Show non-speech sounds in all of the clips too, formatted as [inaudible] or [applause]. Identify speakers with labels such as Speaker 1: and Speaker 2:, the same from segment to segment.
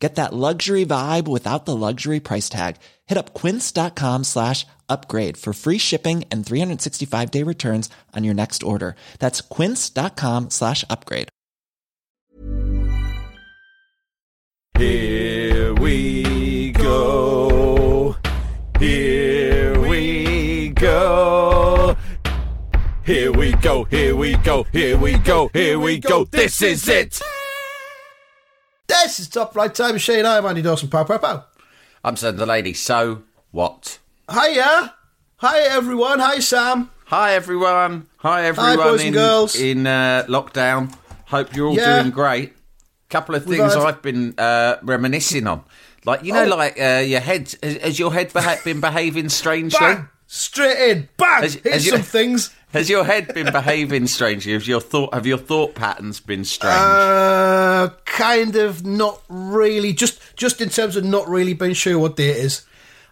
Speaker 1: Get that luxury vibe without the luxury price tag. Hit up quince.com slash upgrade for free shipping and 365 day returns on your next order. That's quince.com slash upgrade.
Speaker 2: Here we go. Here we go. Here we go. Here we go. Here we go. Here we go. This is it.
Speaker 3: This is Top Flight Time Machine. I'm Andy Dawson. Pow, pow, pow.
Speaker 2: I'm Sam Delaney. So what?
Speaker 3: Hiya. Hi, everyone. Hi, Sam.
Speaker 2: Hi everyone. Hi everyone
Speaker 3: boys
Speaker 2: in,
Speaker 3: and girls.
Speaker 2: in uh, lockdown. Hope you're all
Speaker 3: Yeah.
Speaker 2: doing great. Couple of things
Speaker 3: had-
Speaker 2: I've been uh, reminiscing on, like you know,
Speaker 3: Oh.
Speaker 2: like uh, your head. Has, has your head beha- been behaving strangely?
Speaker 3: Bang. Straight in. Bang.
Speaker 2: Has-
Speaker 3: Here's
Speaker 2: has you-
Speaker 3: some things.
Speaker 2: Has your head been behaving strangely? Have your thought have your thought patterns been strange?
Speaker 3: Uh, kind of not really. Just just in terms of not really being sure what day it is.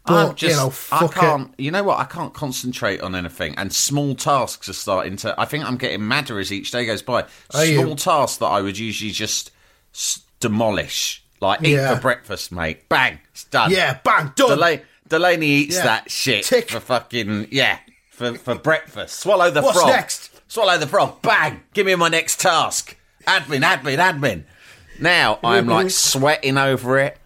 Speaker 3: But,
Speaker 2: I'm just,
Speaker 3: you know,
Speaker 2: I can't. You know what? I can't concentrate on anything, and small tasks are starting to. I think I'm getting madder as each day goes by.
Speaker 3: Are you?
Speaker 2: small tasks that I would usually just s- demolish, like eat
Speaker 3: Yeah.
Speaker 2: for breakfast, mate. Bang, it's done.
Speaker 3: Yeah, bang, done.
Speaker 2: Delay, Delaney eats
Speaker 3: Yeah.
Speaker 2: that shit
Speaker 3: Tick.
Speaker 2: for fucking yeah for for breakfast. Swallow the
Speaker 3: What's
Speaker 2: frog.
Speaker 3: next?
Speaker 2: Swallow the frog. Bang. Give me my next task. Admin, admin, admin. Now I'm like sweating over it.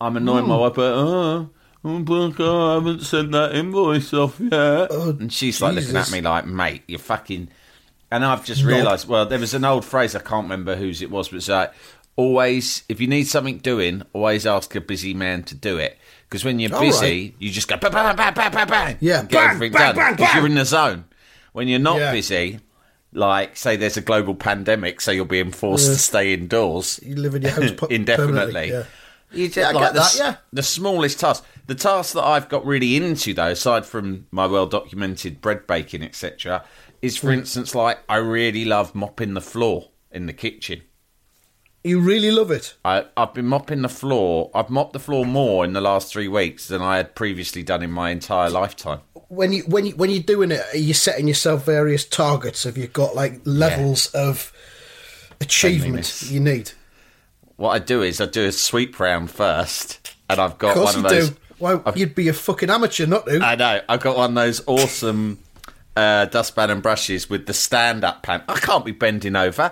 Speaker 2: I'm annoying my hmm. wife, but oh, oh, I haven't sent that invoice off yet. Oh, and she's like looking at
Speaker 3: Jesus.
Speaker 2: me like, mate, you're fucking. And I've just realised. Well, there was an old phrase I can't remember whose it was, but it's like always if you need something doing, always ask a busy man to do it. Because when you're
Speaker 3: All
Speaker 2: busy, you just go bang, bang, bang, bang, bang, bang.
Speaker 3: Yeah,
Speaker 2: get
Speaker 3: bang,
Speaker 2: everything
Speaker 3: bang,
Speaker 2: done
Speaker 3: bang,
Speaker 2: because you're in the zone. When you're not
Speaker 3: Yeah.
Speaker 2: busy, like say there's a global pandemic, so you're being forced to stay indoors
Speaker 3: You live in your house [laughs] per-
Speaker 2: indefinitely.
Speaker 3: yeah.
Speaker 2: You just,
Speaker 3: Yeah, I
Speaker 2: like
Speaker 3: get
Speaker 2: the,
Speaker 3: that, yeah.
Speaker 2: the smallest task. The task that I've got really into, though, aside from my well documented bread baking, etc., is, for hmm. instance, like I really love mopping the floor in the kitchen.
Speaker 3: You really love it.
Speaker 2: I, I've been mopping the floor. I've mopped the floor more in the last three weeks than I had previously done in my entire lifetime.
Speaker 3: When you when you when you're doing it, are you setting yourself various targets? Have you got like levels of achievement you need?
Speaker 2: What I do is I do a sweep round first, and I've got
Speaker 3: Of course
Speaker 2: one
Speaker 3: you
Speaker 2: of those.
Speaker 3: do. Why you'd be a fucking amateur not to?
Speaker 2: I know. I've got one of those awesome uh, dustpan and brushes with the stand-up pan. I can't be bending over.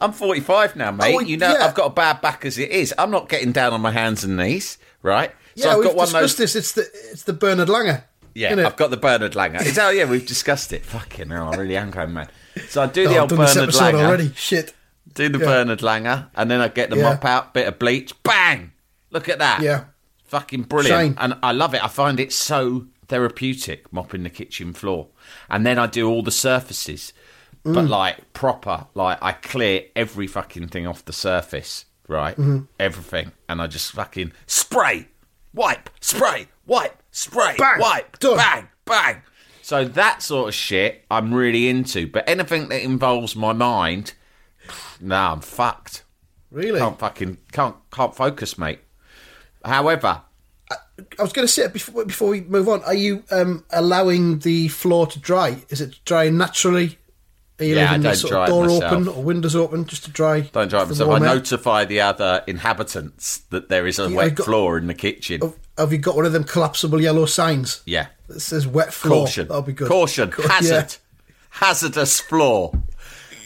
Speaker 2: I'm 45 now, mate.
Speaker 3: Oh,
Speaker 2: you know,
Speaker 3: yeah.
Speaker 2: I've got a bad back as it is. I'm not getting down on my hands and knees, right? So
Speaker 3: yeah,
Speaker 2: I've
Speaker 3: we've
Speaker 2: got one of
Speaker 3: discussed
Speaker 2: those.
Speaker 3: this. It's the it's the Bernhard Langer.
Speaker 2: Yeah? I've got the Bernhard Langer. That, oh, yeah, we've discussed it. Fucking hell, I really am going mad. So I do
Speaker 3: Oh,
Speaker 2: the old
Speaker 3: Bernhard
Speaker 2: Langer.
Speaker 3: already. Shit.
Speaker 2: Do the
Speaker 3: Yeah.
Speaker 2: Bernhard Langer, and then I get the
Speaker 3: Yeah.
Speaker 2: mop out, bit of bleach, bang! Look at that.
Speaker 3: Yeah.
Speaker 2: Fucking brilliant.
Speaker 3: Shame.
Speaker 2: And I love it. I find it so therapeutic mopping the kitchen floor. And then I do all the surfaces,
Speaker 3: Mm.
Speaker 2: but like proper. Like I clear every fucking thing off the surface, right?
Speaker 3: Mm-hmm.
Speaker 2: Everything. And I just fucking spray, wipe, spray, wipe, spray,
Speaker 3: Bang.
Speaker 2: wipe,
Speaker 3: Done.
Speaker 2: bang, bang. So that sort of shit I'm really into. But anything that involves my mind, nah, I'm fucked.
Speaker 3: Really?
Speaker 2: Can't fucking can't can't focus, mate. However,
Speaker 3: I was going to say before before we move on. Are you um, allowing the floor to dry? Is it drying naturally? Are you
Speaker 2: Yeah,
Speaker 3: leaving the
Speaker 2: don't
Speaker 3: sort of door
Speaker 2: myself.
Speaker 3: open or windows open just to dry?
Speaker 2: don't drive myself. I notify the other inhabitants that there is a
Speaker 3: Yeah,
Speaker 2: wet
Speaker 3: got-
Speaker 2: floor in the kitchen.
Speaker 3: Have- Have you got one of them collapsible yellow signs
Speaker 2: yeah.
Speaker 3: that says "wet floor"?
Speaker 2: Caution.
Speaker 3: That'll be good.
Speaker 2: Caution. [laughs] Hazard. Hazardous floor.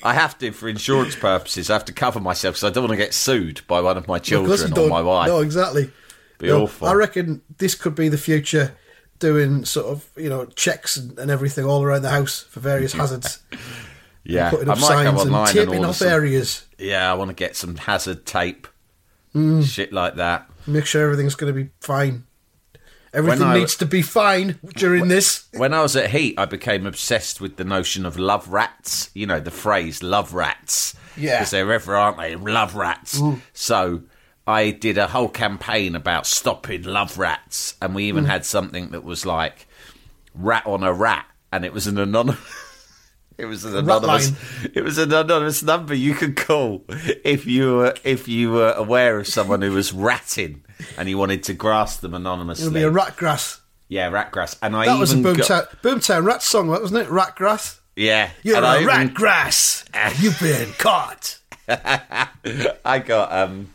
Speaker 2: I have to, for insurance purposes, I have to cover myself because I don't want to get sued by one of my
Speaker 3: Yeah.
Speaker 2: Children or my wife.
Speaker 3: No, exactly.
Speaker 2: Be
Speaker 3: No,
Speaker 2: awful.
Speaker 3: I reckon this could be the future, doing sort of you know checks and everything all around the house for various [laughs] hazards.
Speaker 2: Yeah,
Speaker 3: putting
Speaker 2: I
Speaker 3: up
Speaker 2: might go
Speaker 3: signs and taping off
Speaker 2: some-
Speaker 3: areas.
Speaker 2: Yeah, I want to get some hazard tape,
Speaker 3: Mm.
Speaker 2: shit like that.
Speaker 3: Make sure everything's going to be fine. Everything
Speaker 2: I-
Speaker 3: needs to be fine during this.
Speaker 2: When I was at Heat, I became obsessed with the notion of love rats. You know, the phrase love rats.
Speaker 3: Yeah.
Speaker 2: Because they're ever, aren't they? Love rats. So I did a whole campaign about stopping love rats. And we even had something that was like rat on a rat. And it was an anonymous. It was an anonymous. It was an anonymous number you could call if you were if you were aware of someone who was ratting and you wanted to grass them anonymously.
Speaker 3: It'll be a rat grass.
Speaker 2: yeah, ratgrass. And I
Speaker 3: That was a
Speaker 2: even got-
Speaker 3: Boomtown, Boomtown Rat song, wasn't it? Rat grass.
Speaker 2: yeah.
Speaker 3: You're
Speaker 2: and
Speaker 3: a
Speaker 2: I even-
Speaker 3: rat grass. [laughs] You've been caught. [laughs]
Speaker 2: I got um,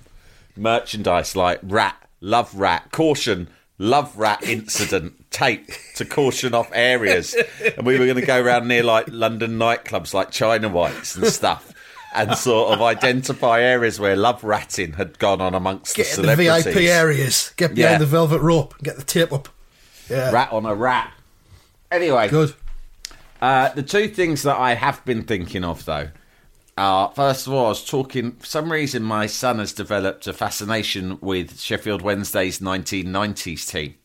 Speaker 2: merchandise like rat, love rat, caution, love rat incident, tape to caution off areas. And we were going to go around near like London nightclubs like China Whites and stuff. And sort of identify areas where love ratting had gone on amongst
Speaker 3: Get
Speaker 2: the
Speaker 3: in the. VIP areas. Get behind
Speaker 2: Yeah.
Speaker 3: the velvet rope. and Get the tape up. Yeah.
Speaker 2: Rat on a rat. Anyway,
Speaker 3: Good.
Speaker 2: Uh, the two things that I have been thinking of, though, are first of all, I was talking. For some reason, my son has developed a fascination with Sheffield Wednesday's 1990s team,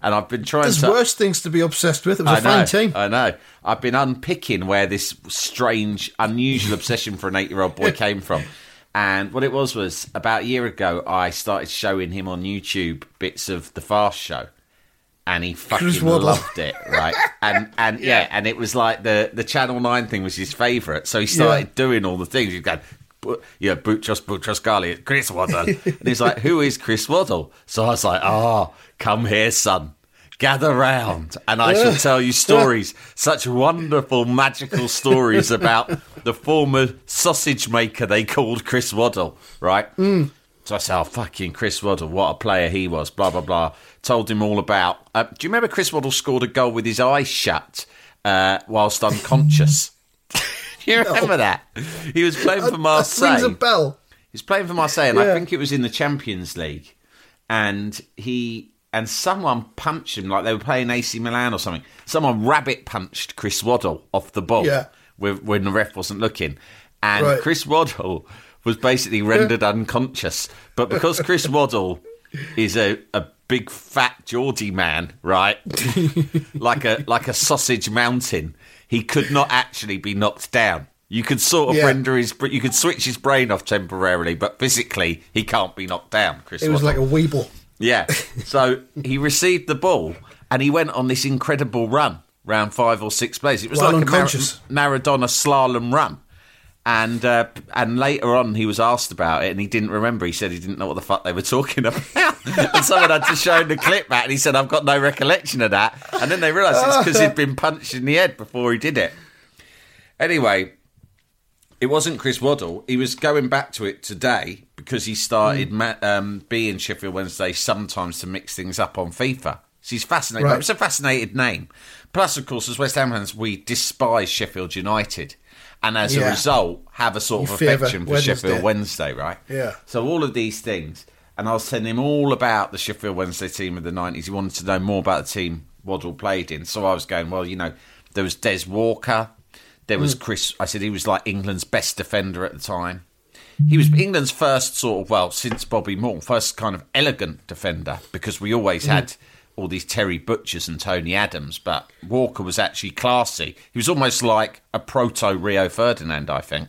Speaker 2: and I've been trying
Speaker 3: There's
Speaker 2: to.
Speaker 3: worse things to be obsessed with. It was a
Speaker 2: I know,
Speaker 3: fine team.
Speaker 2: I know. I've been unpicking where this strange, unusual obsession for an eight-year-old boy [laughs] came from. And what it was was about a year ago, I started showing him on YouTube bits of the Fast Show, and he fucking loved it, right? [laughs] And and yeah. and it was like the the Channel Nine thing was his favourite, so he started
Speaker 3: Yeah.
Speaker 2: doing all the things. He'd go. "Bu- Yeah, Boutros Boutros Ghali, Chris Waddle. [laughs] and he's like, Who is Chris Waddle? So I was like, Ah, come here, son. Gather round, and I shall [laughs] tell you stories, such wonderful, magical stories about the former sausage maker they called Chris Waddle, right? So I said, oh, fucking Chris Waddle, what a player he was, blah, blah, blah. Told him all about. Uh, do you remember Chris Waddle scored a goal with his eyes shut uh, whilst unconscious? do [laughs] [laughs] you remember that? He was playing for
Speaker 3: That
Speaker 2: Marseille.
Speaker 3: rings a bell.
Speaker 2: He was playing for Marseille, and I think it was in the Champions League. And he and someone punched him like they were playing AC Milan or something. Someone rabbit punched Chris Waddle off the ball
Speaker 3: Yeah.
Speaker 2: when the ref wasn't looking, and
Speaker 3: Right.
Speaker 2: Chris Waddle was basically rendered unconscious. But because Chris Waddle is a, a big fat Geordie man, right, [laughs] like a like a sausage mountain, he could not actually be knocked down. You could sort of
Speaker 3: Yeah.
Speaker 2: render his, you could switch his brain off temporarily, but physically he can't be knocked down. Chris,
Speaker 3: It was
Speaker 2: Waddle.
Speaker 3: like a weeble.
Speaker 2: Yeah. So he received the ball and he went on this incredible run round five or six plays. It was
Speaker 3: While
Speaker 2: like a Mar- Maradona slalom run. And uh, and later on, he was asked about it, and he didn't remember. He said he didn't know what the fuck they were talking [laughs] about. and someone had to show him the clip back, and he said, "I've got no recollection of that." And then they realised it's because he'd been punched in the head before he did it. Anyway, it wasn't Chris Waddle. He was going back to it today because he started ma- um, being Sheffield Wednesday sometimes to mix things up on FIFA. So he's fascinated.
Speaker 3: Right.
Speaker 2: It's a fascinating name. Plus, of course, as West Ham fans, we despise Sheffield United, and as a result, have a sort
Speaker 3: You
Speaker 2: of affection for
Speaker 3: Wednesday.
Speaker 2: Sheffield Wednesday, right?
Speaker 3: Yeah.
Speaker 2: So all of these things, and I was telling him all about the Sheffield Wednesday team of the nineties. He wanted to know more about the team Waddle played in. So I was going, well, you know, there was Des Walker, there was Chris. I said he was like England's best defender at the time. He was England's first sort of well since Bobby Moore, first kind of elegant defender because we always
Speaker 3: Hmm.
Speaker 2: had all these Terry Butchers and Tony Adams, but Walker was actually classy. He was almost like a proto Rio Ferdinand, I think.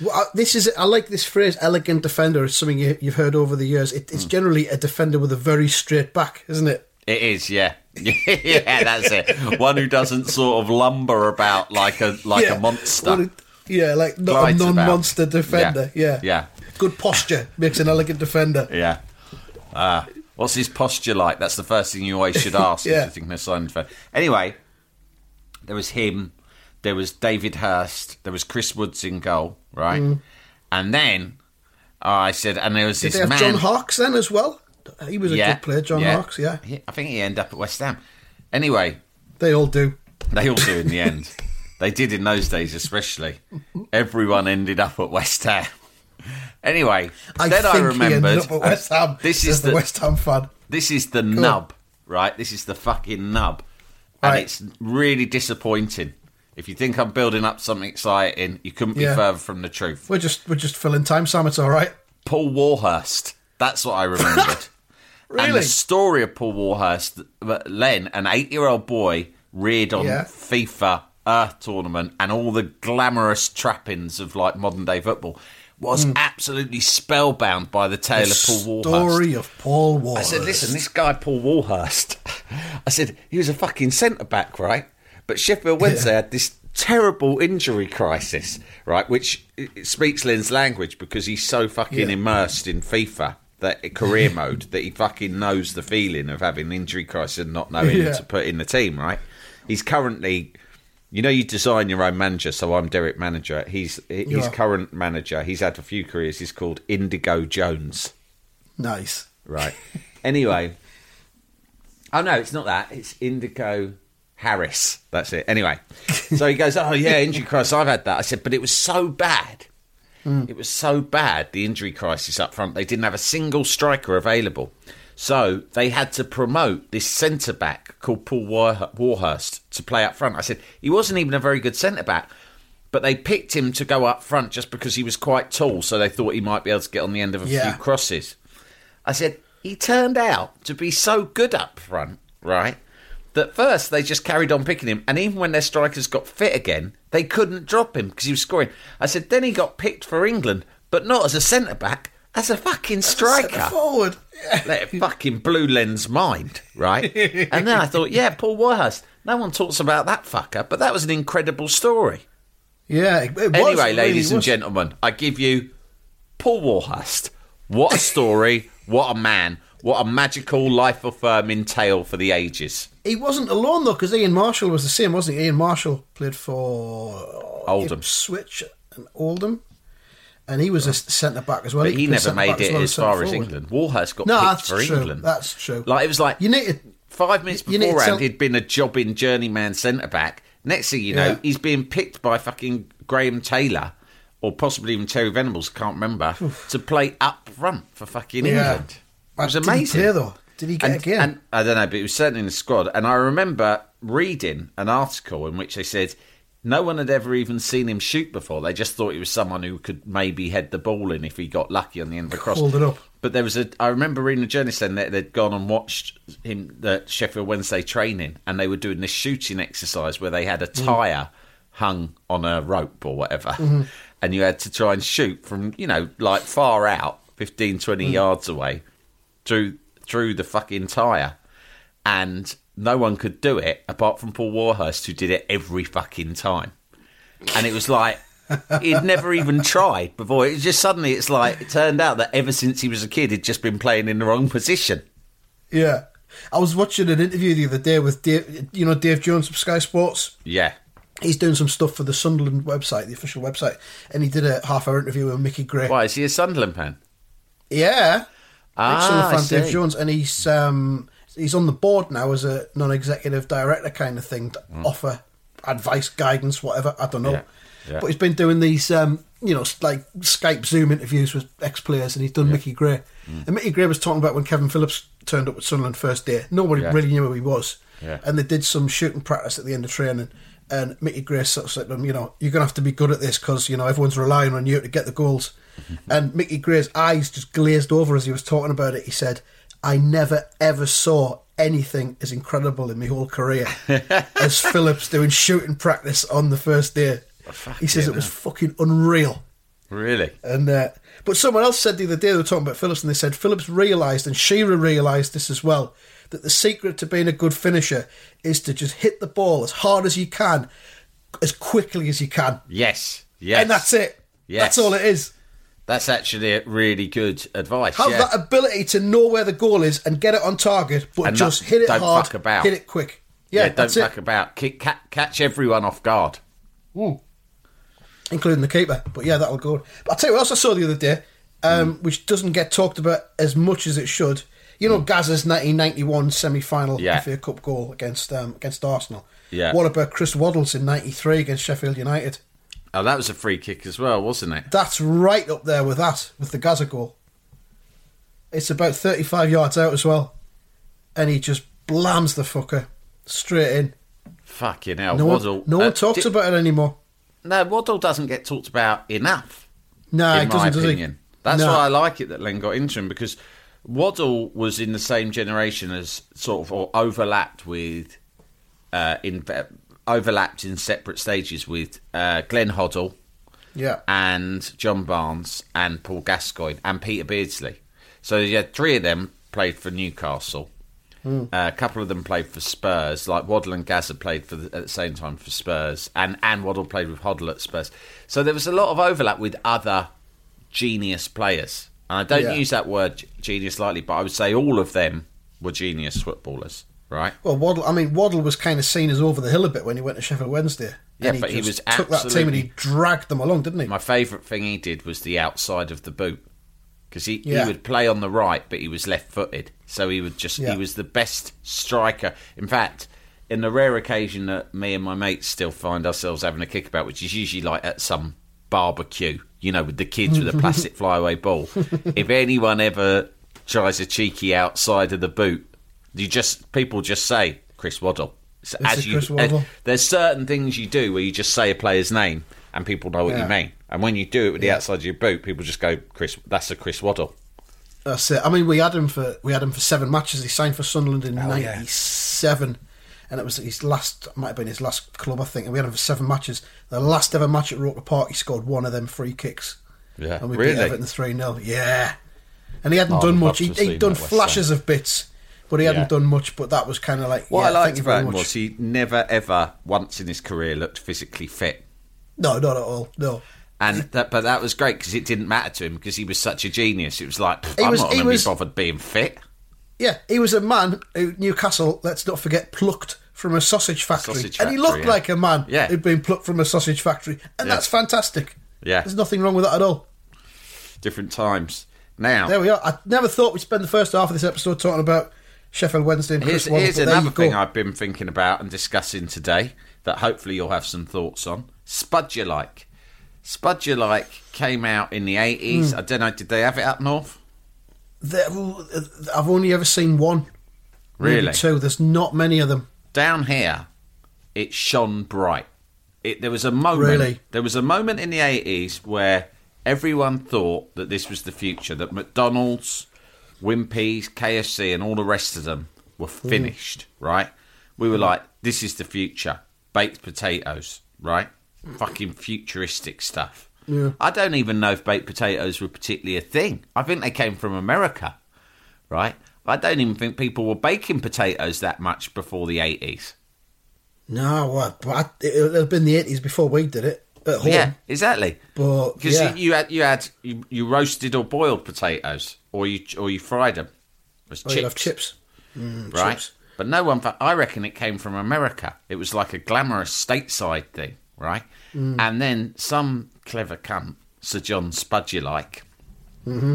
Speaker 3: Well, this is I like this phrase "elegant defender." It's something you, you've heard over the years. It, it's generally a defender with a very straight back, isn't it?
Speaker 2: It is, yeah, [laughs] yeah, that's it. One who doesn't sort of lumber about like a like
Speaker 3: yeah.
Speaker 2: a monster.
Speaker 3: Well, yeah, like not
Speaker 2: Glides
Speaker 3: a non-monster defender.
Speaker 2: Yeah.
Speaker 3: Yeah.
Speaker 2: Yeah.
Speaker 3: Good posture makes an elegant defender.
Speaker 2: Yeah. Uh, what's his posture like? That's the first thing you always should ask [laughs]
Speaker 3: Yeah.
Speaker 2: if you're thinking of signing defender. Anyway, there was him, there was David Hirst, there was Chris Woods in goal, right? And then I said, and there was
Speaker 3: Mm. Did
Speaker 2: this
Speaker 3: they have
Speaker 2: man.
Speaker 3: John Harkes then as well? He was a
Speaker 2: yeah,
Speaker 3: good player, John
Speaker 2: yeah.
Speaker 3: Harkes. Yeah,
Speaker 2: I think he ended up at West Ham. Anyway,
Speaker 3: they all do.
Speaker 2: They all do in the [laughs] end. They did in those days, especially. Everyone ended up at West Ham. Anyway,
Speaker 3: I
Speaker 2: then
Speaker 3: think
Speaker 2: I remembered.
Speaker 3: ended up at West uh, Ham.
Speaker 2: This is
Speaker 3: the,
Speaker 2: the
Speaker 3: West Ham fan.
Speaker 2: this is the nub, right? This is the fucking nub, and
Speaker 3: Right.
Speaker 2: it's really disappointing. If you think I'm building up something exciting, you couldn't be
Speaker 3: Yeah.
Speaker 2: further from the truth.
Speaker 3: We're just we're just filling time, Sam. It's all right.
Speaker 2: Paul Warhurst. That's what I remembered. [laughs] And
Speaker 3: Really?
Speaker 2: the story of Paul Warhurst, Len, an eight-year-old boy, reared on
Speaker 3: Yeah.
Speaker 2: FIFA Earth tournament and all the glamorous trappings of like modern-day football, was mm. absolutely spellbound by the tale of Paul Warhurst.
Speaker 3: Story of Paul Wall.
Speaker 2: I said, listen, this guy Paul Warhurst. [laughs] I said he was a fucking centre back, right? But Sheffield Wednesday had this terrible injury crisis, right? Which it speaks Lynn's language because he's so fucking
Speaker 3: Yeah.
Speaker 2: immersed in FIFA that uh, career [laughs] mode that he fucking knows the feeling of having an injury crisis and not knowing
Speaker 3: Yeah.
Speaker 2: who to put in the team, right? He's currently. You know, you design your own manager. So I'm Derek Manager. He's his
Speaker 3: Yeah.
Speaker 2: current manager. He's had a few careers. He's called Indigo Jones.
Speaker 3: Nice.
Speaker 2: Right. anyway. Oh no, it's not that. It's Indigo Harris. That's it. Anyway. So he goes, Oh yeah, injury crisis, I've had that. I said, but it was so bad. Hmm. It was so bad, the injury crisis up front. They didn't have a single striker available. So they had to promote this centre back called Paul War- Warhurst to play up front. I said, he wasn't even a very good centre back, but they picked him to go up front just because he was quite tall, so they thought he might be able to get on the end of a
Speaker 3: Yeah.
Speaker 2: few crosses. I said, he turned out to be so good up front, right? That first they just carried on picking him, and even when their strikers got fit again, they couldn't drop him because he was scoring. I said, then he got picked for England, but not as a centre back, as a fucking striker.
Speaker 3: Centre forward.
Speaker 2: That fucking blew Len's mind, right? and then I thought, yeah, Paul Warhurst. No one talks about that fucker, but that was an incredible story.
Speaker 3: Yeah. Was,
Speaker 2: Anyway,
Speaker 3: really
Speaker 2: ladies and gentlemen, I give you Paul Warhurst. What a story! what a man! What a magical, life-affirming tale for the ages.
Speaker 3: He wasn't alone though, because Ian Marshall was the same, wasn't he? Ian Marshall played for
Speaker 2: Oldham.
Speaker 3: Switch and Oldham, and he was a centre back as well.
Speaker 2: But he
Speaker 3: play
Speaker 2: never made it
Speaker 3: well
Speaker 2: as far as
Speaker 3: centre-forward.
Speaker 2: England. Warhurst got
Speaker 3: No,
Speaker 2: picked for
Speaker 3: true.
Speaker 2: England.
Speaker 3: That's true.
Speaker 2: Like it was like
Speaker 3: You need to.
Speaker 2: five minutes
Speaker 3: you need to
Speaker 2: beforehand, he'd been a jobbing journeyman centre back. Next thing you know,
Speaker 3: Yeah.
Speaker 2: he's being picked by fucking Graham Taylor or possibly even Terry Venables, can't remember, to play up front for fucking
Speaker 3: Yeah.
Speaker 2: England. It was
Speaker 3: Did he
Speaker 2: amazing.
Speaker 3: play, though? Did he get
Speaker 2: and,
Speaker 3: a game?
Speaker 2: and I don't know, but he was certainly in the squad. And I remember reading an article in which they said no one had ever even seen him shoot before. They just thought he was someone who could maybe head the ball in if he got lucky on the end of a cross.
Speaker 3: Hold it up.
Speaker 2: But there was a. I remember reading a journalist saying that they'd gone and watched him the Sheffield Wednesday training, and they were doing this shooting exercise where they had a mm. tire hung on a rope or whatever, mm-hmm. and you had to try and shoot from you know like far out, 15, 20 mm. yards away, through through the fucking tire, and no one could do it apart from Paul Warhurst, who did it every fucking time, and it was like. He'd never even tried before. It was just suddenly, it's like it turned out that ever since he was a kid, he'd just been playing in the wrong position.
Speaker 3: Yeah. I was watching an interview the other day with Dave, you know, Dave Jones from Sky Sports.
Speaker 2: Yeah,
Speaker 3: He's doing some stuff for the Sunderland website, the official website, and he did a half hour interview with Mickey Gray.
Speaker 2: why is he a Sunderland fan?
Speaker 3: Yeah.
Speaker 2: Ah,
Speaker 3: Sunderland fan, Dave. Jones, and he's um, he's on the board now as a non-executive director kind of thing to offer advice, guidance, whatever. I don't know.
Speaker 2: Yeah, yeah.
Speaker 3: but he's been doing these, um, you know, like Skype Zoom interviews with ex-players, and he's done Mickey Gray.
Speaker 2: Hmm.
Speaker 3: And Mickey Gray was talking about when Kevin Phillips turned up at Sunderland first day. Nobody
Speaker 2: Yeah.
Speaker 3: really knew who he was,
Speaker 2: Yeah.
Speaker 3: and they did some shooting practice at the end of training. And Mickey Gray sort of said to him, you know, you're going to have to be good at this because, you know, everyone's relying on you to get the goals. and Mickey Gray's eyes just glazed over as he was talking about it. He said, I never ever saw anything as incredible in my whole career [laughs] as Phillips doing shooting practice on the first day. He says it was fucking unreal.
Speaker 2: Really?
Speaker 3: And uh, but someone else said the other day they were talking about Phillips, and they said Phillips realised, and Shearer realised this as well, that the secret to being a good finisher is to just hit the ball as hard as you can, as quickly as you can,
Speaker 2: Yes. Yes.
Speaker 3: and that's it.
Speaker 2: Yes.
Speaker 3: That's all it is.
Speaker 2: That's actually a really good advice.
Speaker 3: Have
Speaker 2: yeah.
Speaker 3: that ability to know where the goal is and get it on target, but
Speaker 2: And
Speaker 3: just hit it
Speaker 2: don't
Speaker 3: hard,
Speaker 2: fuck about.
Speaker 3: hit it quick. Yeah,
Speaker 2: yeah, don't fuck
Speaker 3: it,
Speaker 2: about. Kick, catch everyone off guard.
Speaker 3: including the keeper. But yeah, that'll go. But I'll tell you what else I saw the other day, um,
Speaker 2: Hmm.
Speaker 3: which doesn't get talked about as much as it should. You know, Gazza's 1991 semi-final
Speaker 2: Yeah.
Speaker 3: FA Cup goal against um, against Arsenal.
Speaker 2: Yeah.
Speaker 3: What about Chris Waddle's in '93 against Sheffield United?
Speaker 2: Oh, that was a free kick as well, wasn't it?
Speaker 3: That's right up there with that, with the Gazza goal. It's about 35 yards out as well, and he just blams the fucker straight in.
Speaker 2: Fucking hell,
Speaker 3: No
Speaker 2: Waddle.
Speaker 3: one, no one
Speaker 2: uh,
Speaker 3: talks about it anymore.
Speaker 2: No, Waddle doesn't get talked about enough.
Speaker 3: No,
Speaker 2: in
Speaker 3: it doesn't,
Speaker 2: my opinion. That's
Speaker 3: No.
Speaker 2: why I like it that Len got into him because Waddle was in the same generation as sort of or overlapped with uh, in overlapped in separate stages with uh, Glenn Hoddle
Speaker 3: Yeah.
Speaker 2: and John Barnes and Paul Gascoigne and Peter Beardsley. So you had three of them played for Newcastle. Uh, a couple of them played for Spurs, like Waddle and Gazza played for the, at the same time for Spurs, and and Waddle played with Hoddle at Spurs. So there was a lot of overlap with other genius players. And I don't
Speaker 3: Yeah.
Speaker 2: use that word genius lightly, but I would say all of them were genius footballers, right?
Speaker 3: Well, Waddle. I mean, Waddle was kind of seen as over the hill a bit when he went to Sheffield Wednesday.
Speaker 2: Yeah,
Speaker 3: And
Speaker 2: but he was
Speaker 3: took that team and he dragged them along, didn't he?
Speaker 2: My favourite thing he did was the outside of the boot because he,
Speaker 3: Yeah.
Speaker 2: he would play on the right, but he was left-footed, so he would just
Speaker 3: Yeah.
Speaker 2: he was the best striker. In fact, in the rare occasion that me and my mates still find ourselves having a kick about, which is usually like at some barbecue, you know, with the kids with a [laughs] plastic flyaway ball. if anyone ever tries a cheeky outside of the boot, you just people just say Chris Waddle. So
Speaker 3: This is
Speaker 2: you,
Speaker 3: Chris Waddle.
Speaker 2: Eh, there's certain things you do where you just say a player's name and people know what you mean. And when you do it with the outside of your boot, people just go, "Chris, that's a Chris Waddle."
Speaker 3: That's it. I mean, we had him for we had him for seven matches. He signed for Sunderland in
Speaker 2: Oh, yeah.
Speaker 3: '97, and it was his last. Might have been his last club, I think. And we had him for seven matches. The last ever match at Roker Park, he scored one of them free kicks.
Speaker 2: Yeah,
Speaker 3: and we
Speaker 2: really?
Speaker 3: beat Everton three 0 Yeah, and he hadn't
Speaker 2: Oh,
Speaker 3: done much. He, he'd done flashes of bits, but he hadn't
Speaker 2: Yeah.
Speaker 3: done much. But that was kind of like
Speaker 2: What
Speaker 3: yeah,
Speaker 2: I liked about him was he never ever once in his career looked physically fit.
Speaker 3: No, not at all. No.
Speaker 2: And that, but that was great because it didn't matter to him because he was such a genius. It was like
Speaker 3: He
Speaker 2: I'm
Speaker 3: was-
Speaker 2: not going to be bothered being fit.
Speaker 3: Yeah, he was a man who Newcastle, let's not forget, plucked from a sausage factory.
Speaker 2: Sausage
Speaker 3: and he looked
Speaker 2: yeah.
Speaker 3: like a man
Speaker 2: Yeah.
Speaker 3: who'd been plucked from a sausage factory. And that's fantastic.
Speaker 2: Yeah.
Speaker 3: There's nothing wrong with that at all.
Speaker 2: Different times. Now,
Speaker 3: There we are. I never thought we'd spend the first half of this episode talking about Sheffield Wednesday and
Speaker 2: Here's, here's another
Speaker 3: you go.
Speaker 2: thing I've been thinking about and discussing today that hopefully you'll have some thoughts on. Spud You Like. Spud You Like came out in the 80s.
Speaker 3: Hmm.
Speaker 2: I don't know, did they have it up north?
Speaker 3: I've only ever seen one.
Speaker 2: Really?
Speaker 3: two. There's not many of them.
Speaker 2: Down here, it shone bright. It, there was a moment.
Speaker 3: Really?
Speaker 2: There was a moment in the 80s where everyone thought that this was the future, that McDonald's, Wimpy's, KFC, and all the rest of them were finished, right? We were mm. like, this is the future. Baked potatoes, right? Fucking futuristic stuff.
Speaker 3: Yeah.
Speaker 2: I don't even know if baked potatoes were particularly a thing. I think they came from America, right? I don't even think people were baking potatoes that much before the 80s.
Speaker 3: No, what? But it would have been the 80s before we did it at home.
Speaker 2: Yeah, exactly.
Speaker 3: But,
Speaker 2: because
Speaker 3: yeah.
Speaker 2: you, you had you had you, you roasted or boiled potatoes, or you or you fried them as
Speaker 3: Oh,
Speaker 2: chips,
Speaker 3: chips. Mm,
Speaker 2: right?
Speaker 3: chips.
Speaker 2: But no one. I reckon it came from America. It was like a glamorous stateside thing, right?
Speaker 3: Mm.
Speaker 2: And then some clever cunt, Sir John Spudulike,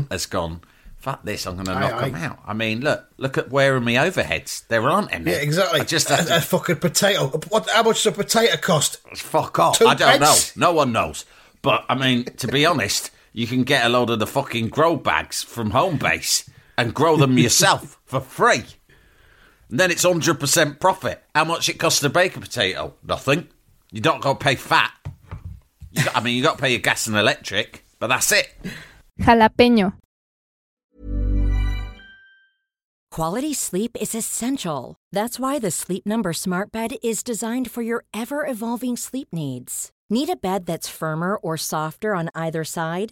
Speaker 2: has gone. Fuck this! I'm going to
Speaker 3: Mm-hmm.
Speaker 2: Knock them out. I mean, look, look at where are my overheads? There aren't any.
Speaker 3: Yeah, exactly.
Speaker 2: I just
Speaker 3: a,
Speaker 2: have
Speaker 3: a fucking potato. What? How much does a potato cost?
Speaker 2: Fuck off.
Speaker 3: Two
Speaker 2: I don't
Speaker 3: pence?
Speaker 2: know. No one knows. But, I mean, to be honest, you can get a load of the fucking grow bags from Homebase and grow them [laughs] yourself for free. And then it's 100% profit. How much it costs to bake a potato? Nothing. You don't got to pay fat. You got, I mean, you got to pay your gas and electric, but that's it.
Speaker 4: Jalapeño.
Speaker 5: Quality sleep is essential. That's why the Sleep Number Smart Bed is designed for your ever evolving sleep needs. Need a bed that's firmer or softer on either side?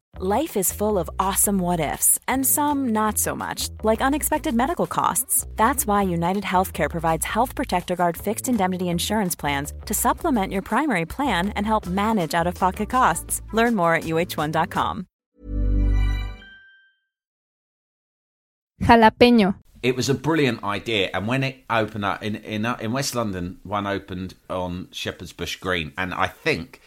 Speaker 6: Life is full of awesome what ifs, and some not so much, like unexpected medical costs. That's why United Healthcare provides Health Protector Guard fixed indemnity insurance plans to supplement your primary plan and help manage out of pocket costs. Learn more at uh1.com.
Speaker 4: Jalapeño.
Speaker 2: It was a brilliant idea, and when it opened up in in uh, in West London, one opened on Shepherd's Bush Green, and I think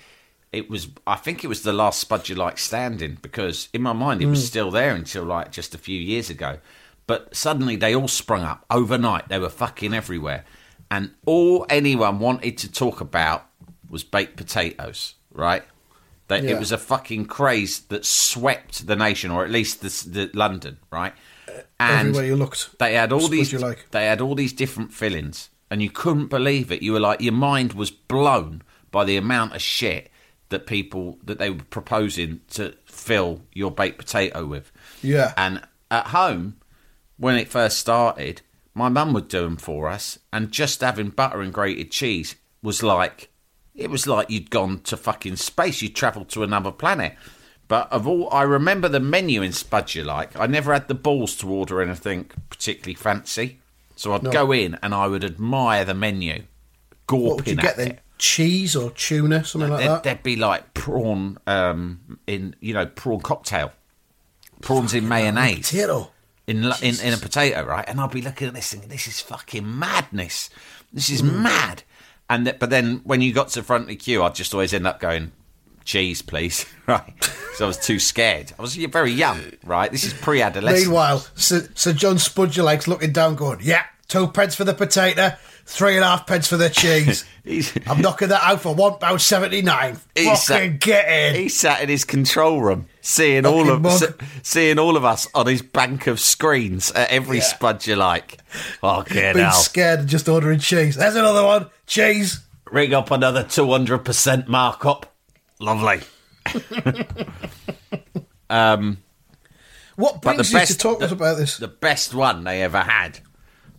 Speaker 2: it was I think it was the last Spudulike standing because in my mind it was hmm. still there until like just a few years ago, but suddenly they all sprung up overnight. They were fucking everywhere, and all anyone wanted to talk about was baked potatoes, right? They,
Speaker 3: Yeah.
Speaker 2: It was a fucking craze that swept the nation, or at least the, the London, right? Uh, and
Speaker 3: Everywhere you looked.
Speaker 2: they had all these
Speaker 3: like.
Speaker 2: they had all these different fillings and you couldn't believe it. You were like, your mind was blown by the amount of shit that people that they were proposing to fill your baked potato with.
Speaker 3: Yeah.
Speaker 2: And at home, when it first started, my mum would do them for us, and just having butter and grated cheese was like, it was like you'd gone to fucking space. You'd travelled to another planet. But of all, I remember the menu in Spud You Like. I never had the balls to order anything particularly fancy. So I'd go in and I would admire the menu, gawping
Speaker 3: What would you get
Speaker 2: at
Speaker 3: then?
Speaker 2: it.
Speaker 3: Cheese or tuna, something like that.
Speaker 2: there'd be like prawn um, in, you know, prawn cocktail, prawns in mayonnaise
Speaker 3: Potato.
Speaker 2: in, in in a potato, right? And I'll be looking at this thing. this is fucking madness. This is
Speaker 3: Mm.
Speaker 2: mad. And th- but then when you got to the front of the queue, I'd just always end up going, cheese, please, [laughs] right? So I was too scared. I was very young, right? This is pre-adolescent.
Speaker 3: Meanwhile, Sir, Sir John Spudger likes looking down, going, "Yeah, two pence for the potato, three and a half pence for the cheese. [laughs] I'm knocking that out for one pound seventy nine. Fucking
Speaker 2: sat-
Speaker 3: get in."
Speaker 2: He sat in his control room, seeing all of
Speaker 3: mug.
Speaker 2: seeing all of us on his bank of screens at every
Speaker 3: Yeah.
Speaker 2: spud you like. Fucking
Speaker 3: Being
Speaker 2: hell!
Speaker 3: scared and just ordering cheese. There's another one. Cheese.
Speaker 2: Ring up another two hundred percent markup. Lovely. [laughs]
Speaker 3: um,
Speaker 2: What
Speaker 3: brings you
Speaker 2: best
Speaker 3: to talk to us
Speaker 2: the-
Speaker 3: about this?
Speaker 2: The best one they ever had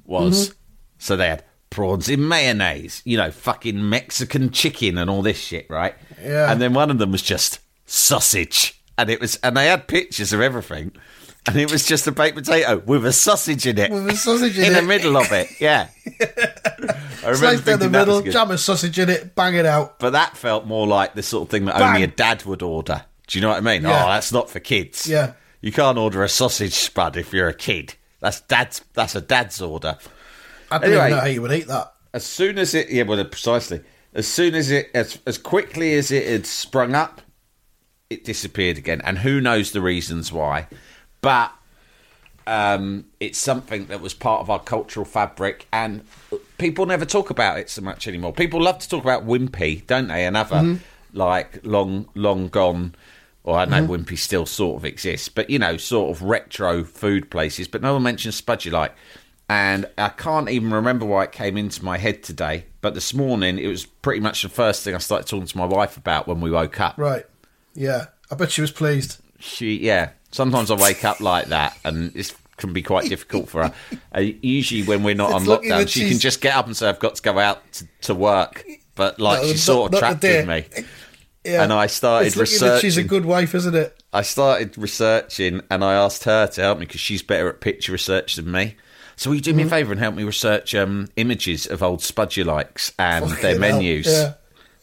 Speaker 2: was
Speaker 3: Mm-hmm.
Speaker 2: so they had prawns in mayonnaise, you know, fucking Mexican chicken and all this shit, right?
Speaker 3: Yeah.
Speaker 2: And then one of them was just sausage, and it was, and they had pictures of everything, and it was just a baked potato with a sausage in it,
Speaker 3: With a sausage in
Speaker 2: in the middle of it. Yeah, [laughs] I remember
Speaker 3: down the
Speaker 2: thinking that was
Speaker 3: middle, jam a sausage in it, bang it out.
Speaker 2: but that felt more like the sort of thing that
Speaker 3: Bang.
Speaker 2: only a dad would order. Do you know what I mean?
Speaker 3: Yeah.
Speaker 2: Oh, that's not for kids.
Speaker 3: Yeah.
Speaker 2: You can't order a sausage spud if you're a kid. That's dad's. That's a dad's order.
Speaker 3: I don't
Speaker 2: Anyway.
Speaker 3: even know how you would eat that.
Speaker 2: As soon as it, yeah, well, precisely. As soon as it, as as quickly as it had sprung up, it disappeared again, and who knows the reasons why. But um, it's something that was part of our cultural fabric, and people never talk about it so much anymore. People love to talk about Wimpy, don't they? Another like long, long gone. Or I know Wimpy still sort of exists, but you know, sort of retro food places. But no one mentions Spudgy Like, and I can't even remember why it came into my head today. But this morning, it was pretty much the first thing I started talking to my wife about when we woke up
Speaker 3: Right. Yeah. I bet she was pleased.
Speaker 2: she yeah sometimes i wake up like that and it can be quite difficult for her [laughs] uh, usually when we're not
Speaker 3: It's
Speaker 2: on lockdown she can just get up and say i've got to go out to, to work but like
Speaker 3: No,
Speaker 2: she's sort of trapped with me
Speaker 3: Yeah.
Speaker 2: And I started
Speaker 3: it's that she's a good wife, isn't it?
Speaker 2: i started researching and i asked her to help me because she's better at picture research than me so will you do
Speaker 3: Mm-hmm.
Speaker 2: me a favour and help me research um, images of old spudgy likes and
Speaker 3: Fucking
Speaker 2: their menus
Speaker 3: yeah,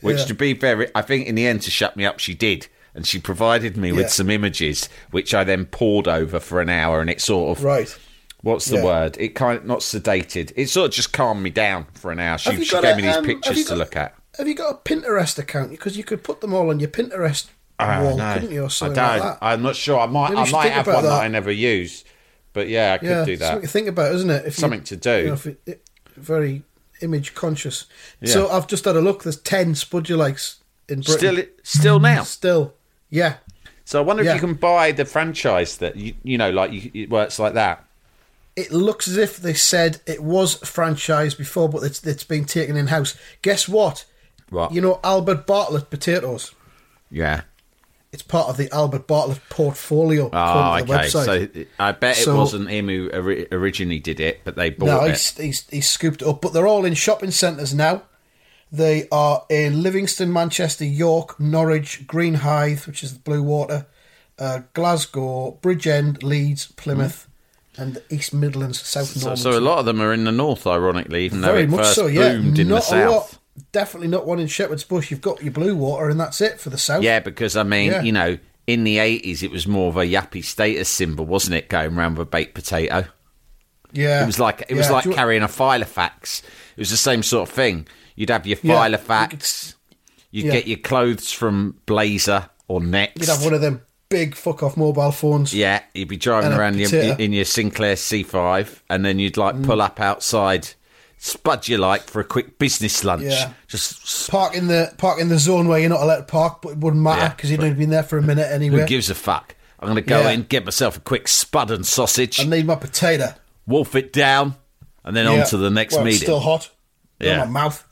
Speaker 2: which
Speaker 3: yeah.
Speaker 2: to be very i think in the end to shut me up she did and she provided me
Speaker 3: Yeah.
Speaker 2: with some images which i then poured over for an hour and it sort of
Speaker 3: Right.
Speaker 2: What's the
Speaker 3: Yeah.
Speaker 2: word? It kind of not sedated. It sort of just calmed me down for an hour. She, she gave
Speaker 3: a,
Speaker 2: me these
Speaker 3: um,
Speaker 2: pictures to look at.
Speaker 3: Have you got a Pinterest account? Because you could put them all on your Pinterest
Speaker 2: I
Speaker 3: wall,
Speaker 2: know.
Speaker 3: couldn't you, or
Speaker 2: I don't.
Speaker 3: like?
Speaker 2: I'm not sure. I might.
Speaker 3: Maybe
Speaker 2: I might have one that.
Speaker 3: that.
Speaker 2: I never use. But yeah, I could
Speaker 3: yeah,
Speaker 2: do
Speaker 3: something
Speaker 2: that.
Speaker 3: to think about, isn't it? If you-
Speaker 2: Something to do.
Speaker 3: You know, if it, it- very image conscious.
Speaker 2: Yeah.
Speaker 3: So I've just had a look. There's ten Spudger likes in Britain.
Speaker 2: Still, still now. [clears throat]
Speaker 3: Still, yeah.
Speaker 2: So I wonder
Speaker 3: Yeah.
Speaker 2: if you can buy the franchise that you, you know, like you, it works like that.
Speaker 3: It looks as if they said it was franchised before, but it's it's been taken in house. Guess what?
Speaker 2: What?
Speaker 3: You know Albert Bartlett potatoes.
Speaker 2: Yeah.
Speaker 3: It's part of the Albert Bartlett portfolio.
Speaker 2: Oh,
Speaker 3: the
Speaker 2: okay.
Speaker 3: website.
Speaker 2: So I bet it wasn't him who originally did it, but they bought
Speaker 3: No,
Speaker 2: it.
Speaker 3: he's, he's, he's scooped it up, but they're all in shopping centres now. They are in Livingston, Manchester, York, Norwich, Greenhithe, which is the Blue Water, uh, Glasgow, Bridgend, Leeds, Plymouth, and East Midlands, South
Speaker 2: So,
Speaker 3: Normandy.
Speaker 2: so a lot of them are in the north, ironically, even though
Speaker 3: Very
Speaker 2: it
Speaker 3: much
Speaker 2: first
Speaker 3: so, yeah.
Speaker 2: boomed in the
Speaker 3: Not a lot. Definitely not one in Shepherd's Bush. You've got your Blue Water, and that's it for the south.
Speaker 2: Yeah, because I mean,
Speaker 3: Yeah.
Speaker 2: you know, in the eighties, it was more of a yappy status symbol, wasn't it? Going around with a baked potato.
Speaker 3: yeah.
Speaker 2: It was like it was like
Speaker 3: you-
Speaker 2: carrying a filofax. It was the same sort of thing. You'd have your
Speaker 3: Yeah.
Speaker 2: filofax. You'd
Speaker 3: Yeah.
Speaker 2: get your clothes from Blazer or Next.
Speaker 3: You'd have one of them big fuck off mobile phones.
Speaker 2: yeah, you'd be driving around your, in your Sinclair C5, and then you'd like
Speaker 3: Mm.
Speaker 2: pull up outside, spud you like for a quick business lunch.
Speaker 3: Yeah.
Speaker 2: Just
Speaker 3: Park in the park in the zone where you're not allowed to park, but it wouldn't matter
Speaker 2: Yeah.
Speaker 3: because you'd only been there for a minute anyway.
Speaker 2: who gives a fuck? I'm going to go
Speaker 3: Yeah.
Speaker 2: in, get myself a quick spud and sausage.
Speaker 3: I need my potato.
Speaker 2: wolf it down, and then
Speaker 3: Yeah.
Speaker 2: on to the next
Speaker 3: well, it's
Speaker 2: meeting.
Speaker 3: Still hot.
Speaker 2: Yeah.
Speaker 3: in my mouth.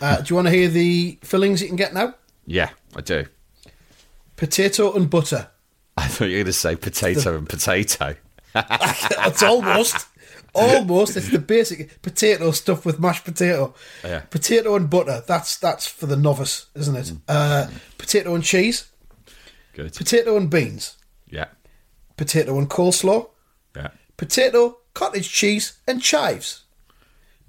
Speaker 3: Uh, do you want to hear the fillings you can get now?
Speaker 2: Yeah, I do.
Speaker 3: Potato and butter. [laughs]
Speaker 2: I thought you were going to say potato and potato. [laughs]
Speaker 3: It's almost, almost. It's the basic potato stuff with mashed potato.
Speaker 2: Yeah.
Speaker 3: Potato and butter. That's that's for the novice, isn't it? Uh, potato and cheese.
Speaker 2: Good.
Speaker 3: Potato and beans.
Speaker 2: Yeah,
Speaker 3: Potato and coleslaw.
Speaker 2: yeah.
Speaker 3: Potato, cottage cheese, and chives.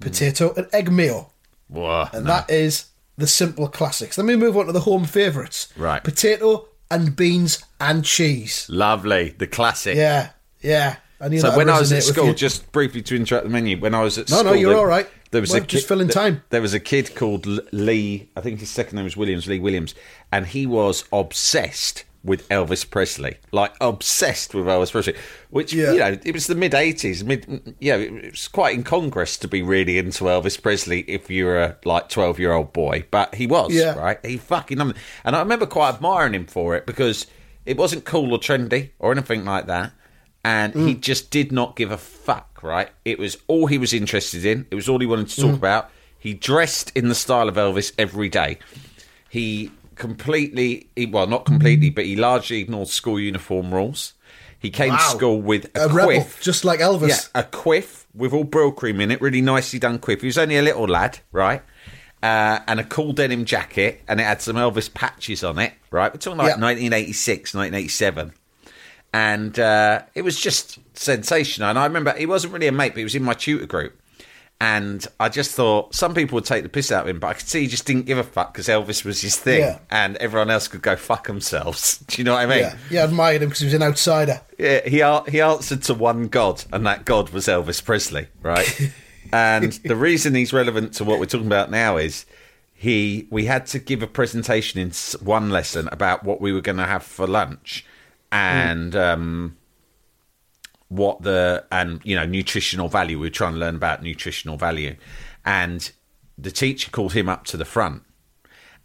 Speaker 3: Potato and egg mayo.
Speaker 2: Whoa.
Speaker 3: And
Speaker 2: no.
Speaker 3: that is the simple classics. Let me move on to the home favourites.
Speaker 2: Right.
Speaker 3: Potato and beans and cheese.
Speaker 2: Lovely. The classic.
Speaker 3: Yeah, yeah.
Speaker 2: So when I was at school, just briefly to interrupt the menu, when I was at
Speaker 3: school. No,
Speaker 2: no,
Speaker 3: you're
Speaker 2: there,
Speaker 3: all right.
Speaker 2: There was
Speaker 3: Well,
Speaker 2: a
Speaker 3: just
Speaker 2: kid,
Speaker 3: filling time.
Speaker 2: There was a kid called Lee. I think his second name was Williams. Lee Williams, and he was obsessed with Elvis Presley, like obsessed with Elvis Presley. Which
Speaker 3: Yeah.
Speaker 2: you know, it was the mid '80s. Mid, yeah, it was quite incongruous to be really into Elvis Presley if you're a like 12 year old boy, but he was
Speaker 3: Yeah.
Speaker 2: right. He fucking and I remember quite admiring him for it because it wasn't cool or trendy or anything like that and he
Speaker 3: Mm.
Speaker 2: just did not give a fuck, right? It was all he was interested in. It was all he wanted to
Speaker 3: Mm.
Speaker 2: talk about. He dressed in the style of Elvis every day. He completely, he, well, not completely, but he largely ignored school uniform rules. He came to school with a,
Speaker 3: a
Speaker 2: quiff.
Speaker 3: rebel, just like Elvis.
Speaker 2: Yeah, a quiff with all Brylcreem in it, really nicely done quiff. He was only a little lad, right? Uh, and a cool denim jacket, and it had some Elvis patches on it, right? We're talking like
Speaker 3: Yeah.
Speaker 2: 1986, 1987. And uh, it was just sensational. And I remember he wasn't really a mate, but he was in my tutor group. And I just thought some people would take the piss out of him, but I could see he just didn't give a fuck because Elvis was his thing,
Speaker 3: Yeah.
Speaker 2: and everyone else could go fuck themselves. [laughs] Do you know what I mean?
Speaker 3: Yeah, yeah, I admired him because he was an outsider.
Speaker 2: Yeah, he he answered to one god, and that god was Elvis Presley, right? [laughs] and the reason he's relevant to what we're talking about now is he we had to give a presentation in one lesson about what we were going to have for lunch, and um, what the and you know nutritional value. We were trying to learn about nutritional value, and the teacher called him up to the front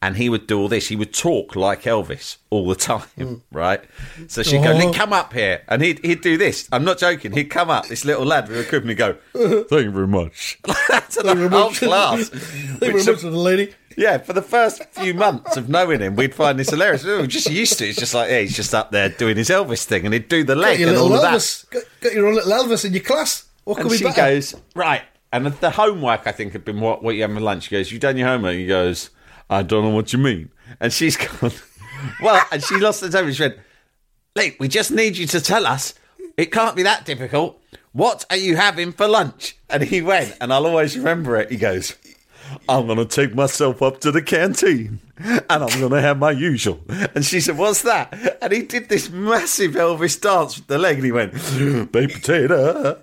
Speaker 2: and he would do all this. He would talk like Elvis all the [laughs] time, right? So she'd go. Come up here. And he'd, he'd do this. I'm not joking. He'd come up, this little lad with a crib, and he'd go, [laughs] thank you very much. to the whole
Speaker 3: much.
Speaker 2: class.
Speaker 3: Thank you very much to the lady.
Speaker 2: Yeah, for the first few months of knowing him, we'd find this hilarious. We were just used to it. It's just like, yeah, he's just up there doing his Elvis thing, and he'd do the leg and all of that.
Speaker 3: Got, got your little Elvis in your class. What
Speaker 2: And
Speaker 3: be
Speaker 2: she
Speaker 3: better?
Speaker 2: goes, right. And the homework, I think, had been what, what you had for lunch. She goes, you done your homework? He goes, I don't know what you mean. And she's [laughs] gone, well, and she lost the temper. She went, Lee, we just need you to tell us. It can't be that difficult. What are you having for lunch? And he went, and I'll always remember it. He goes, I'm going to take myself up to the canteen and I'm going to have my usual. And she said, What's that? And he did this massive Elvis dance with the leg and he went, Baked potato,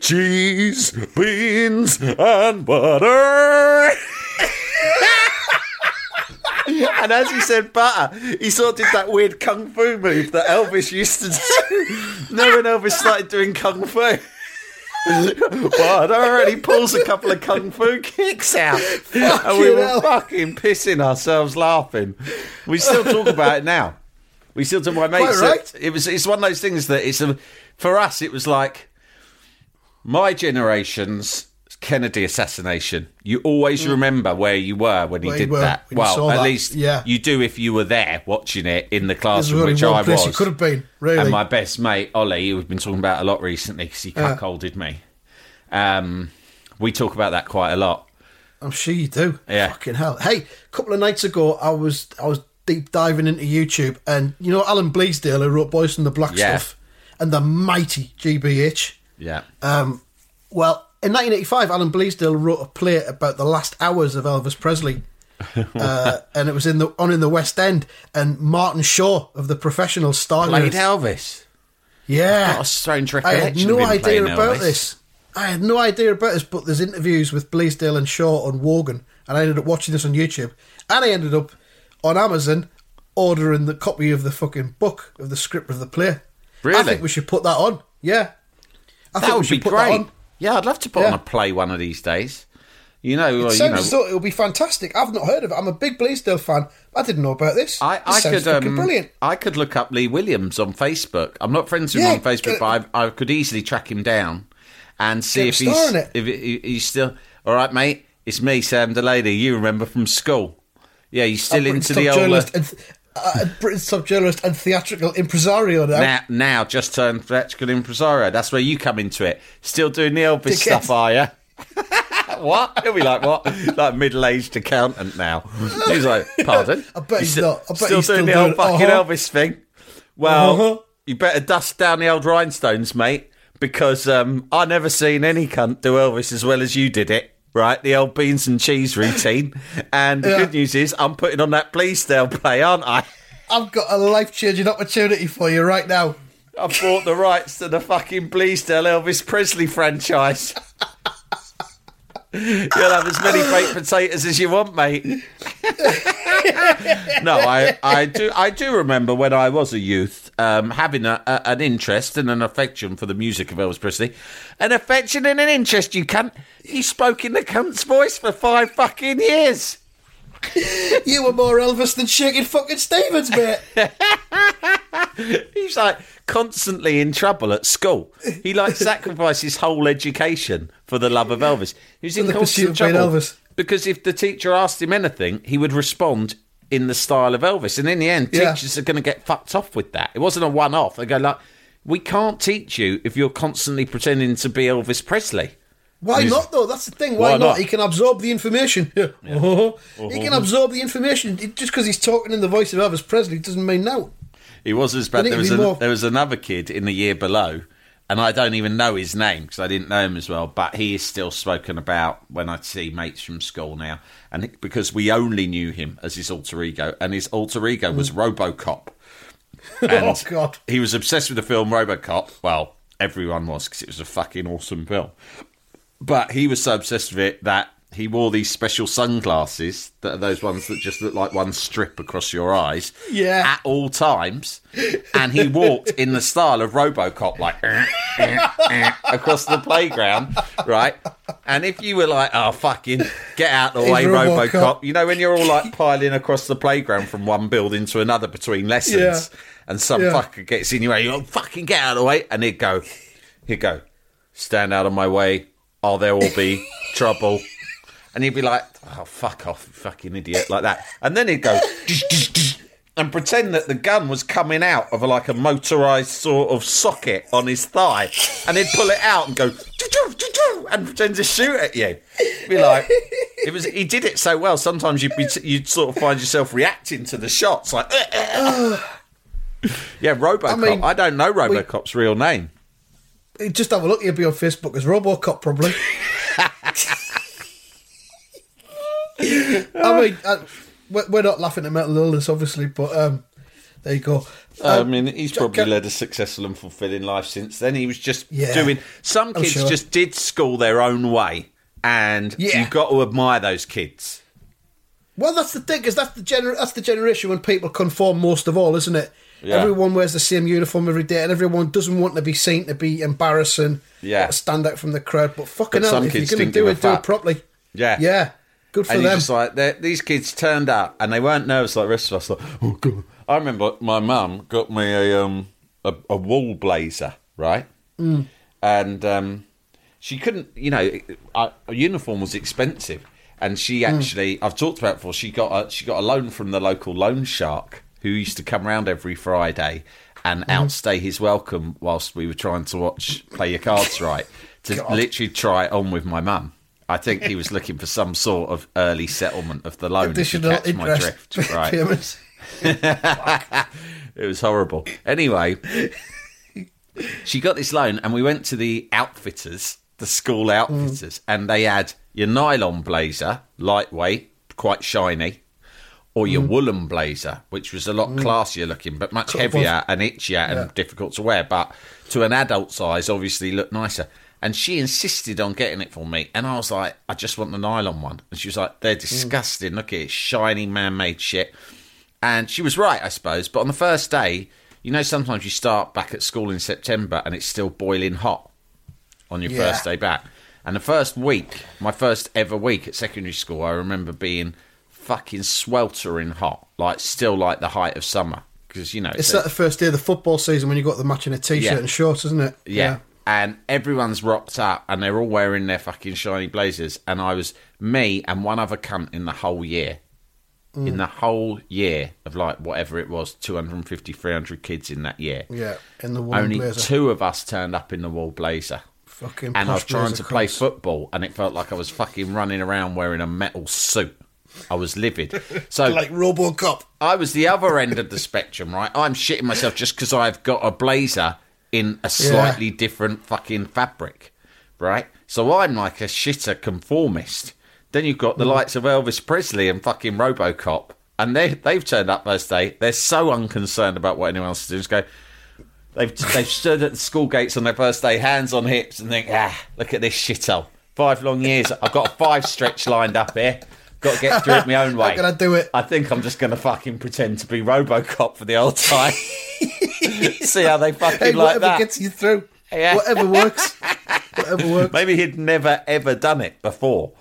Speaker 2: cheese, beans, and butter. [laughs] And as he said butter, he sort of did that weird kung fu move that Elvis used to do. [laughs] no, when Elvis started doing kung fu. And he pulls a couple of kung fu kicks out. and we were
Speaker 3: hell.
Speaker 2: fucking pissing ourselves laughing. We still talk about it now. We still talk about mates.
Speaker 3: Right.
Speaker 2: It was it's one of those things that it's a, for us it was like my generation's Kennedy assassination. You always remember where you were when he
Speaker 3: Mm. Where you
Speaker 2: did
Speaker 3: were
Speaker 2: that. well, at
Speaker 3: that,
Speaker 2: least
Speaker 3: yeah.
Speaker 2: you do if you were there watching it in the classroom, which I was.
Speaker 3: you could have been, really.
Speaker 2: And my best mate Ollie, who we've been talking about a lot recently because he
Speaker 3: Yeah.
Speaker 2: cuckolded me. Um, we talk about that quite a lot.
Speaker 3: I'm sure you do.
Speaker 2: Yeah.
Speaker 3: Fucking hell. Hey, a couple of nights ago, I was I was deep diving into YouTube, and you know Alan Bleasdale, who wrote Boys from the Black
Speaker 2: Yeah.
Speaker 3: Stuff, and the mighty GBH.
Speaker 2: Yeah.
Speaker 3: Um, well, in 1985, Alan Bleasdale wrote a play about the last hours of Elvis Presley. [laughs] uh, and it was in the on in the West End, and Martin Shaw of the Professional starred in
Speaker 2: Played. Elvis.
Speaker 3: Yeah,
Speaker 2: a strange
Speaker 3: I had no idea about
Speaker 2: Elvis.
Speaker 3: this. I had no idea about this, but there's interviews with Bleasdale and Shaw on Wogan, and I ended up watching this on YouTube, and I ended up on Amazon ordering the copy of the fucking book of the script of the play.
Speaker 2: Really?
Speaker 3: I think we should put that on. Yeah, I
Speaker 2: That
Speaker 3: think we
Speaker 2: would
Speaker 3: should
Speaker 2: be
Speaker 3: put that
Speaker 2: great.
Speaker 3: on.
Speaker 2: Yeah, I'd love to put
Speaker 3: Yeah.
Speaker 2: on a play one of these days. You know, well,
Speaker 3: It
Speaker 2: you
Speaker 3: sounds
Speaker 2: know,
Speaker 3: as though it'll be fantastic. I've not heard of it. I'm a big Bleasdale fan. I didn't know about this.
Speaker 2: I, I could um,
Speaker 3: brilliant.
Speaker 2: I could look up Lee Williams on Facebook. I'm not friends with
Speaker 3: Yeah,
Speaker 2: him on Facebook,
Speaker 3: get-
Speaker 2: but I, I could easily track him down and see if he's
Speaker 3: it.
Speaker 2: if he's still all right, mate. It's me, Sam Delaney. You remember from school? Yeah, you still into the old. uh,
Speaker 3: journalist and uh, Britain's top journalist and theatrical impresario now.
Speaker 2: now, now just turned theatrical impresario. That's where you come into it. Still doing the Elvis
Speaker 3: Dickhead.
Speaker 2: stuff, are you? [laughs] what? He'll be like, what? Like middle-aged accountant now. He's like, pardon? [laughs]
Speaker 3: I bet
Speaker 2: You
Speaker 3: he's not. I bet
Speaker 2: still
Speaker 3: he's
Speaker 2: doing
Speaker 3: still
Speaker 2: the
Speaker 3: doing
Speaker 2: old fucking
Speaker 3: Uh-huh.
Speaker 2: Elvis thing. Well,
Speaker 3: Uh-huh.
Speaker 2: you better dust down the old rhinestones, mate, because um, I never seen any cunt do Elvis as well as you did it. Right, the old beans and cheese routine, and the
Speaker 3: Yeah.
Speaker 2: good news is I'm putting on that Please play, aren't I?
Speaker 3: I've got a life changing opportunity for you right now.
Speaker 2: I've bought the rights to the fucking Bleasdale Elvis Presley franchise. [laughs] You'll have as many baked potatoes as you want, mate. [laughs] [laughs] no, I, I do, I do remember when I was a youth um, having a, a, an interest and an affection for the music of Elvis Presley. An affection and an interest, you cunt. You spoke in the cunt's voice for five fucking years. [laughs]
Speaker 3: You were more Elvis than Shakin' fucking Stevens, mate. [laughs]
Speaker 2: He's like constantly in trouble at school. He like sacrificed his whole education for the love of Elvis. He was in
Speaker 3: the pursuit
Speaker 2: constant
Speaker 3: of
Speaker 2: trouble
Speaker 3: Elvis.
Speaker 2: Because if the teacher asked him anything, he would respond in the style of Elvis. And in the end,
Speaker 3: Yeah.
Speaker 2: teachers are going to get fucked off with that. It wasn't a one-off. They go like, "We can't teach you if you're constantly pretending to be Elvis Presley."
Speaker 3: Why not, though? That's the thing. Why,
Speaker 2: Why
Speaker 3: not?
Speaker 2: not?
Speaker 3: He can absorb the information. [laughs] Yeah. Uh-huh. He can absorb the information. Just because he's talking in the voice of Elvis Presley doesn't mean no.
Speaker 2: He was as bad. There was
Speaker 3: to be
Speaker 2: a,
Speaker 3: more-
Speaker 2: there was another kid in the year below, and I don't even know his name because I didn't know him as well. But he is still spoken about when I see mates from school now, and because we only knew him as his alter ego, and his alter ego was hmm. RoboCop. [laughs] Oh, and
Speaker 3: oh, God.
Speaker 2: he was obsessed with the film RoboCop. Well, everyone was because it was a fucking awesome film. But he was so obsessed with it that he wore these special sunglasses that are those ones that just look like one strip across your eyes
Speaker 3: Yeah.
Speaker 2: at all times. And he walked in the style of Robocop, like eh, eh, eh, across the playground, right? And if you were like, oh, fucking get out of
Speaker 3: the
Speaker 2: way,
Speaker 3: Robocop.
Speaker 2: Robocop, you know, when you're all like piling across the playground from one building to another between lessons,
Speaker 3: Yeah.
Speaker 2: and some
Speaker 3: Yeah.
Speaker 2: fucker gets in your way, you go, fucking get out of the way, and he'd go, he'd go, stand out of my way, or there will be trouble. And he'd be like, oh, fuck off, fucking idiot, like that. And then he'd go, and pretend that the gun was coming out of like a motorised sort of socket on his thigh. And he'd pull it out and go, and pretend to shoot at you. Be like, it was, he did it so well, sometimes you'd, be, you'd sort of find yourself reacting to the shots, like, yeah, Robocop. I,
Speaker 3: mean,
Speaker 2: don't know Robocop's real name.
Speaker 3: Just have a look. He'll be on Facebook as Robocop, probably. [laughs] [laughs] I mean, uh, we're we're not laughing at mental illness, obviously, but um, there you go.
Speaker 2: I
Speaker 3: Um,
Speaker 2: mean, he's probably led a successful and fulfilling life since then. He was just
Speaker 3: Yeah,
Speaker 2: doing. Some kids
Speaker 3: sure.
Speaker 2: just did school their own way, and
Speaker 3: Yeah.
Speaker 2: you've got to admire those kids.
Speaker 3: Well, that's the thing, because that's the gener- that's the generation when people conform most of all, isn't it?
Speaker 2: Yeah.
Speaker 3: Everyone wears the same uniform every day, and everyone doesn't want to be seen to be embarrassing,
Speaker 2: Yeah.
Speaker 3: stand out from the crowd. But fucking
Speaker 2: But
Speaker 3: hell, if you're going to do it, do it properly.
Speaker 2: Yeah.
Speaker 3: Yeah, good for
Speaker 2: and
Speaker 3: them.
Speaker 2: just like, these kids turned up, and they weren't nervous like the rest of us. Like, oh god! I remember my mum got me a um a, a wool blazer, right?
Speaker 3: Mm.
Speaker 2: And um, she couldn't, you know, a, a uniform was expensive, and she
Speaker 3: Mm.
Speaker 2: actually, I've talked about it before. She got a, she got a loan from the local loan shark who used to come round every Friday and
Speaker 3: Mm-hmm.
Speaker 2: outstay his welcome whilst we were trying to watch Play Your Cards Right to
Speaker 3: God.
Speaker 2: literally try it on with my mum. I think he was looking for some sort of early settlement of the loan.
Speaker 3: Additional
Speaker 2: catch my drift, [laughs] right? [laughs] It was horrible. Anyway, she got this loan, and we went to the outfitters, the school outfitters, and they had your nylon blazer, lightweight, quite shiny, or your woolen blazer, which was a lot classier looking, but much heavier and itchier and difficult to wear. But to an adult size, obviously looked nicer. And she insisted on getting it for me, and I was like, "I just want the nylon one." And she was like, "They're hmm. disgusting. Look at it, shiny, man-made shit." And she was right, I suppose. But on the first day, you know, sometimes you start back at school in September and it's still boiling hot on your
Speaker 3: Yeah.
Speaker 2: first day back. And the first week, my first ever week at secondary school, I remember being fucking sweltering hot, like still like the height of summer. Because, you know,
Speaker 3: It's
Speaker 2: a-
Speaker 3: that the first day of the football season when you got the match in a t-shirt
Speaker 2: Yeah.
Speaker 3: and shorts, isn't it?
Speaker 2: yeah. And everyone's rocked up, and they're all wearing their fucking shiny blazers, and I was me and one other cunt in the whole year. In the whole year of like whatever it was, 250, 300 kids in that year.
Speaker 3: Yeah, in the woolen
Speaker 2: Only
Speaker 3: blazer.
Speaker 2: two of us turned up in the wall blazer.
Speaker 3: Fucking
Speaker 2: and I was trying to play football, and it felt like I was fucking running around wearing a metal suit. I was livid. [laughs] So
Speaker 3: like RoboCop.
Speaker 2: I was the other end of the spectrum, right? I'm shitting myself just because I've got a blazer in a slightly different fucking fabric, right? So I'm like a shitter conformist. Then you've got the likes of Elvis Presley and fucking RoboCop, and they they've turned up first day. They're so unconcerned about what anyone else is doing. Just go. They've they've stood at the school gates on their first day, hands on hips, and think, ah, look at this shithole. Five long years. I've got a five stretch lined up here. Got to get through it my own [laughs] way.
Speaker 3: How can I do it?
Speaker 2: I think I'm just going to fucking pretend to be RoboCop for the old time. [laughs] [laughs] See how they fucking
Speaker 3: Hey,
Speaker 2: like
Speaker 3: whatever
Speaker 2: that.
Speaker 3: gets you through.
Speaker 2: Yeah.
Speaker 3: Whatever works. whatever works. [laughs]
Speaker 2: Maybe he'd never ever done it before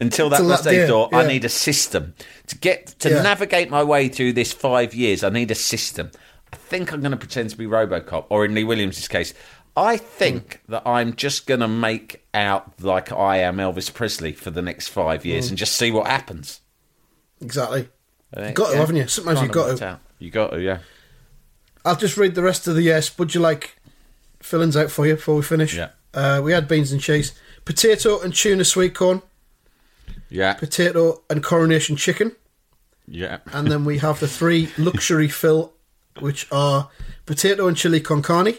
Speaker 2: until that
Speaker 3: Till
Speaker 2: was
Speaker 3: that
Speaker 2: they
Speaker 3: day,
Speaker 2: thought I need a system to get to
Speaker 3: Yeah.
Speaker 2: navigate my way through this five years. I need a system. I think I'm going to pretend to be RoboCop, or in Lee Williams' case, I think that I'm just going to make out like I am Elvis Presley for the next five years
Speaker 3: Mm.
Speaker 2: and just see what happens.
Speaker 3: Exactly.
Speaker 2: Uh,
Speaker 3: You got to,
Speaker 2: yeah.
Speaker 3: haven't you? Sometimes
Speaker 2: Kinda
Speaker 3: you got to.
Speaker 2: out. You got to, yeah.
Speaker 3: I'll just read the rest of the uh, Spud You Like fillings out for you before we finish.
Speaker 2: Yeah.
Speaker 3: Uh, we had beans and cheese, potato and tuna sweet corn,
Speaker 2: Yeah,
Speaker 3: potato and coronation chicken,
Speaker 2: yeah.
Speaker 3: and then we have the three [laughs] luxury fill, which are potato and chili con carne.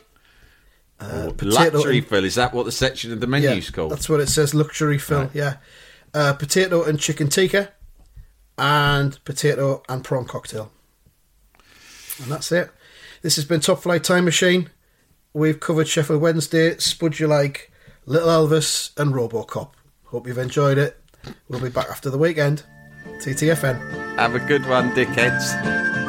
Speaker 2: Oh,
Speaker 3: potato
Speaker 2: Luxury
Speaker 3: and-
Speaker 2: fill, is that what the section of the menu's called?
Speaker 3: That's what it says, luxury fill.
Speaker 2: Right.
Speaker 3: Yeah, uh, potato and chicken tikka, and potato and prawn cocktail. And that's it. This has been Top Flight Time Machine. We've covered Sheffield Wednesday, Spud You Like, Little Elvis, and Robocop. Hope you've enjoyed it. We'll be back after the weekend. TTFN.
Speaker 2: Have a good one, dickheads.